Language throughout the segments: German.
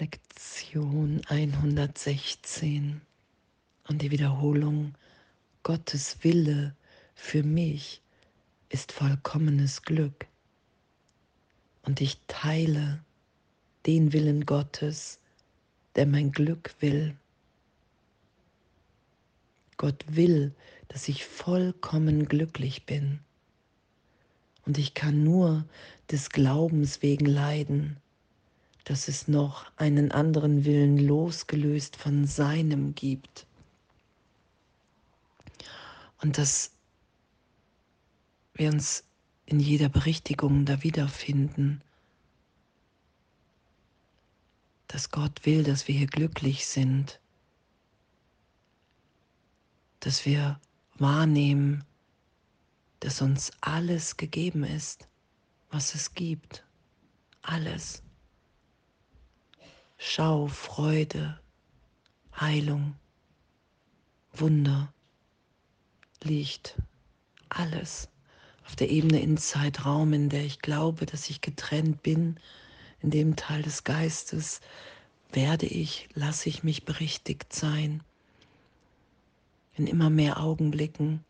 Lektion 116 und die Wiederholung Gottes Wille für mich ist vollkommenes Glück. Und ich teile den Willen Gottes, der mein Glück will. Gott will, dass ich vollkommen glücklich bin. Und ich kann nur des Glaubens wegen leiden, dass es noch einen anderen Willen losgelöst von seinem gibt. Und dass wir uns in jeder Berichtigung da wiederfinden, dass Gott will, dass wir hier glücklich sind, dass wir wahrnehmen, dass uns alles gegeben ist, was es gibt. Alles. Schau, Freude, Heilung, Wunder, Licht, alles auf der Ebene in Zeitraum, in der ich glaube, dass ich getrennt bin, in dem Teil des Geistes, werde ich, lasse ich mich berichtigt sein. In immer mehr Augenblicken,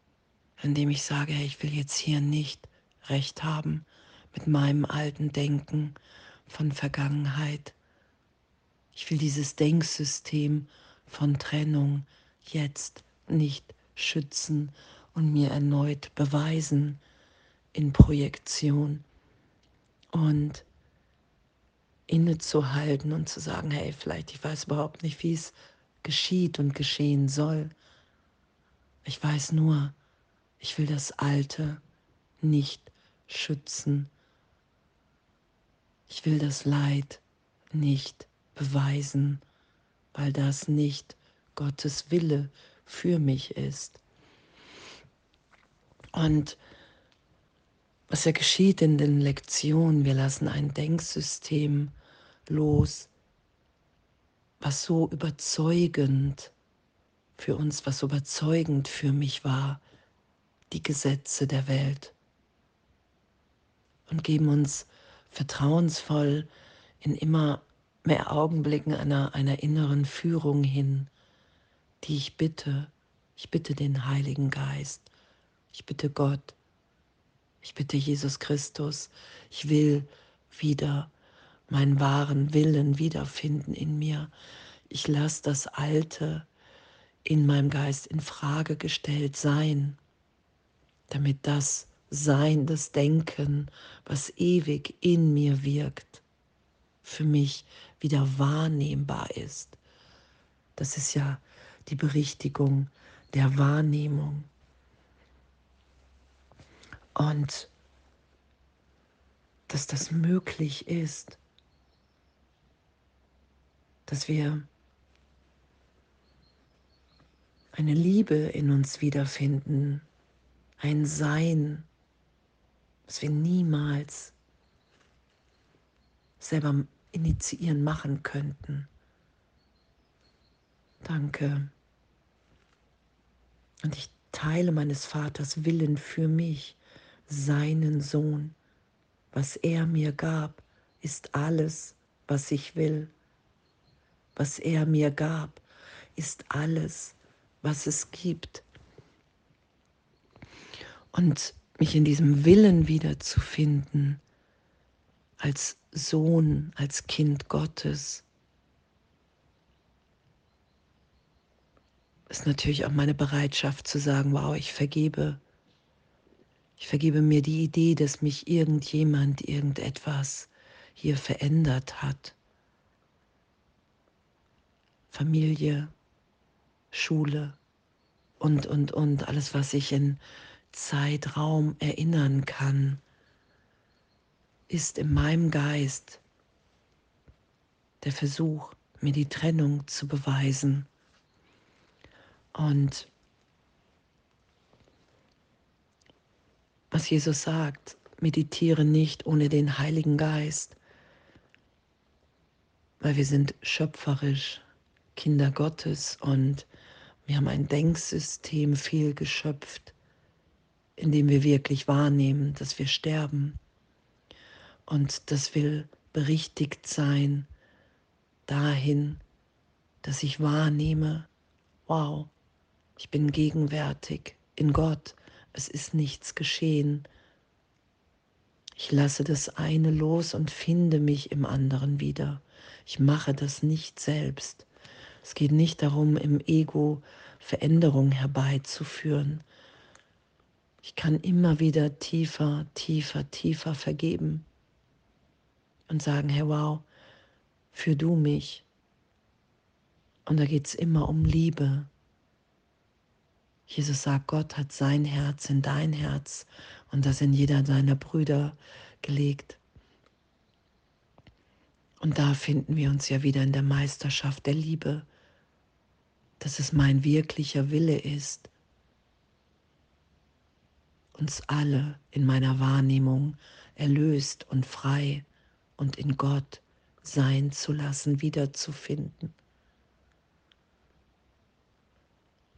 in dem ich sage, ich will jetzt hier nicht recht haben mit meinem alten Denken von Vergangenheit. Ich will dieses Denksystem von Trennung jetzt nicht schützen und mir erneut beweisen in Projektion und innezuhalten und zu sagen, hey, vielleicht ich weiß überhaupt nicht, wie es geschieht und geschehen soll. Ich weiß nur, ich will das Alte nicht schützen. Ich will das Leid nicht beweisen, weil das nicht Gottes Wille für mich ist. Und was ja geschieht in den Lektionen, wir lassen ein Denksystem los, was so überzeugend für uns, was so überzeugend für mich war, die Gesetze der Welt. Und geben uns vertrauensvoll in immer mehr Augenblicken einer, einer inneren Führung hin, die ich bitte, ich bitte den Heiligen Geist, ich bitte Gott, ich bitte Jesus Christus, ich will wieder meinen wahren Willen wiederfinden in mir. Ich lasse das Alte in meinem Geist in Frage gestellt sein, damit das Sein, das Denken, was ewig in mir wirkt, für mich wieder wahrnehmbar ist. Das ist ja die Berichtigung der Wahrnehmung. Und dass das möglich ist, dass wir eine Liebe in uns wiederfinden, ein Sein, was wir niemals selber initiieren machen könnten. Danke. Und ich teile meines Vaters Willen für mich seinen Sohn. Was er mir gab, ist alles, was ich will. Was er mir gab, ist alles, was es gibt. Und mich in diesem Willen wiederzufinden, als Sohn, als Kind Gottes, ist natürlich auch meine Bereitschaft zu sagen, wow, ich vergebe. Ich vergebe mir die Idee, dass mich irgendjemand irgendetwas hier verändert hat. Familie, Schule und, und, und alles, was ich in Zeitraum erinnern kann, ist in meinem Geist der Versuch, mir die Trennung zu beweisen. Und was Jesus sagt, meditiere nicht ohne den Heiligen Geist, weil wir sind schöpferisch, Kinder Gottes und wir haben ein Denksystem viel geschöpft, in dem wir wirklich wahrnehmen, dass wir sterben. Und das will berichtigt sein dahin, dass ich wahrnehme, wow, ich bin gegenwärtig in Gott, es ist nichts geschehen. Ich lasse das eine los und finde mich im anderen wieder. Ich mache das nicht selbst. Es geht nicht darum, im Ego Veränderung herbeizuführen. Ich kann immer wieder tiefer, tiefer, tiefer vergeben und sagen, hey wow, für du mich. Und da geht es immer um Liebe. Jesus sagt, Gott hat sein Herz in dein Herz und das in jeder seiner Brüder gelegt. Und da finden wir uns ja wieder in der Meisterschaft der Liebe, dass es mein wirklicher Wille ist, uns alle in meiner Wahrnehmung erlöst und frei und in Gott sein zu lassen, wiederzufinden.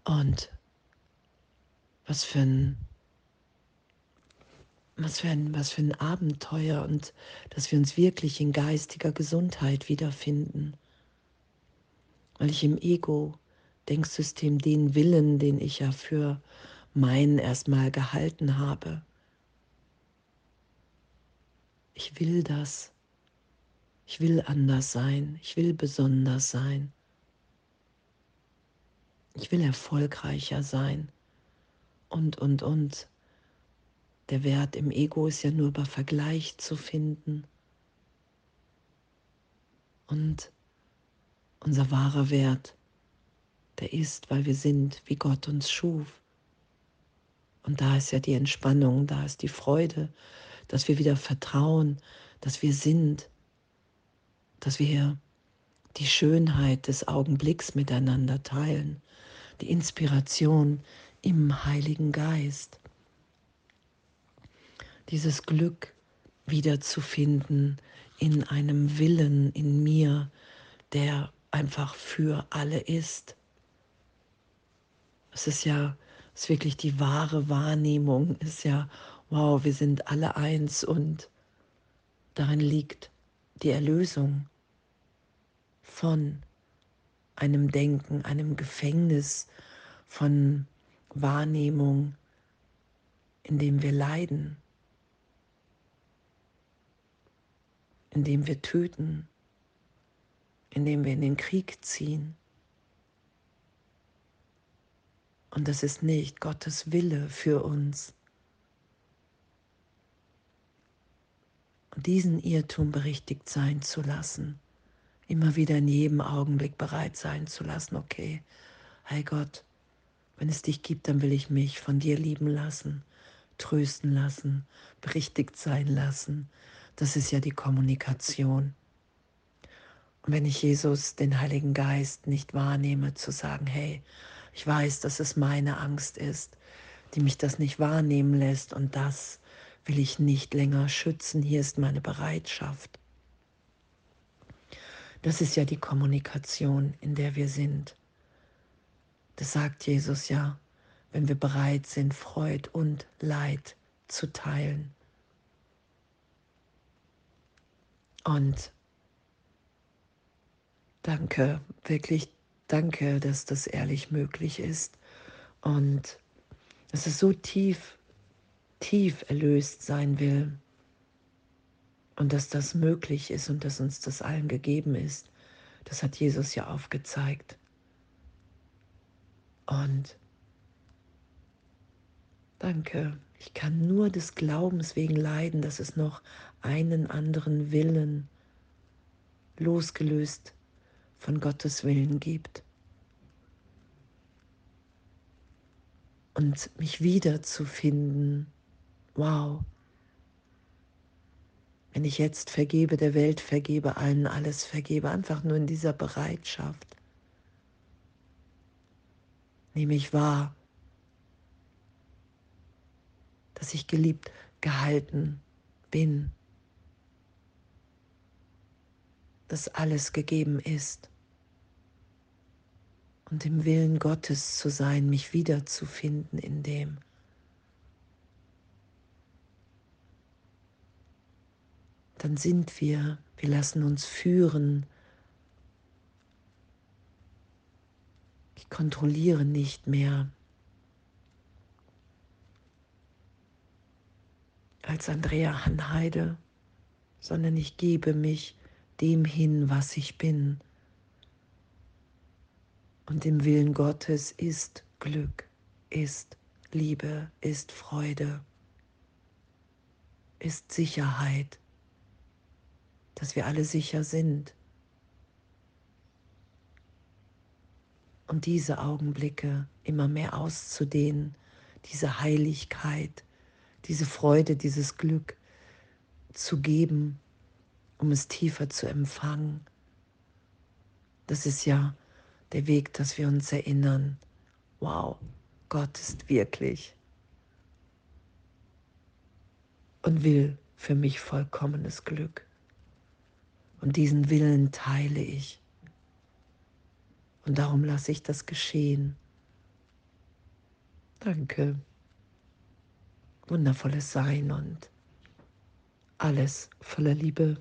Und was für ein was für, ein, was für ein Abenteuer und dass wir uns wirklich in geistiger Gesundheit wiederfinden. Weil ich im Ego-Denksystem den Willen, den ich ja für meinen erstmal gehalten habe, ich will das. Ich will anders sein. Ich will besonders sein. Ich will erfolgreicher sein. Und, und, und. Der Wert im Ego ist ja nur über Vergleich zu finden. Und unser wahrer Wert, der ist, weil wir sind, wie Gott uns schuf. Und da ist ja die Entspannung, da ist die Freude, dass wir wieder vertrauen, dass wir sind, dass wir die Schönheit des Augenblicks miteinander teilen, die Inspiration im Heiligen Geist dieses Glück wiederzufinden in einem Willen in mir, der einfach für alle ist. Es ist ja, ist wirklich die wahre Wahrnehmung, ist ja, wow, wir sind alle eins und darin liegt die Erlösung von einem Denken, einem Gefängnis von Wahrnehmung, in dem wir leiden. indem wir töten, indem wir in den Krieg ziehen. Und das ist nicht Gottes Wille für uns. Und diesen Irrtum berichtigt sein zu lassen, immer wieder in jedem Augenblick bereit sein zu lassen, okay, hey Gott, wenn es dich gibt, dann will ich mich von dir lieben lassen, trösten lassen, berichtigt sein lassen, das ist ja die Kommunikation. Und wenn ich Jesus, den Heiligen Geist, nicht wahrnehme, zu sagen, hey, ich weiß, dass es meine Angst ist, die mich das nicht wahrnehmen lässt und das will ich nicht länger schützen, hier ist meine Bereitschaft. Das ist ja die Kommunikation, in der wir sind. Das sagt Jesus ja, wenn wir bereit sind, Freud und Leid zu teilen. Und danke, wirklich danke, dass das ehrlich möglich ist. Und es so tief, tief erlöst sein will. Und dass das möglich ist und dass uns das allen gegeben ist. Das hat Jesus ja aufgezeigt. Und danke. Ich kann nur des Glaubens wegen leiden, dass es noch einen anderen Willen losgelöst von Gottes Willen gibt. Und mich wiederzufinden, wow, wenn ich jetzt vergebe, der Welt vergebe, allen alles vergebe, einfach nur in dieser Bereitschaft, nehme ich wahr, dass ich geliebt, gehalten bin, dass alles gegeben ist. Und im Willen Gottes zu sein, mich wiederzufinden in dem. Dann sind wir, wir lassen uns führen Ich kontrolliere nicht mehr. als Andrea Hanheide, sondern ich gebe mich dem hin, was ich bin. Und im Willen Gottes ist Glück, ist Liebe, ist Freude, ist Sicherheit, dass wir alle sicher sind. Und diese Augenblicke immer mehr auszudehnen, diese Heiligkeit, diese Freude, dieses Glück zu geben, um es tiefer zu empfangen. Das ist ja der Weg, dass wir uns erinnern, wow, Gott ist wirklich und will für mich vollkommenes Glück. Und diesen Willen teile ich. Und darum lasse ich das geschehen. Danke wundervolles Sein und alles voller Liebe.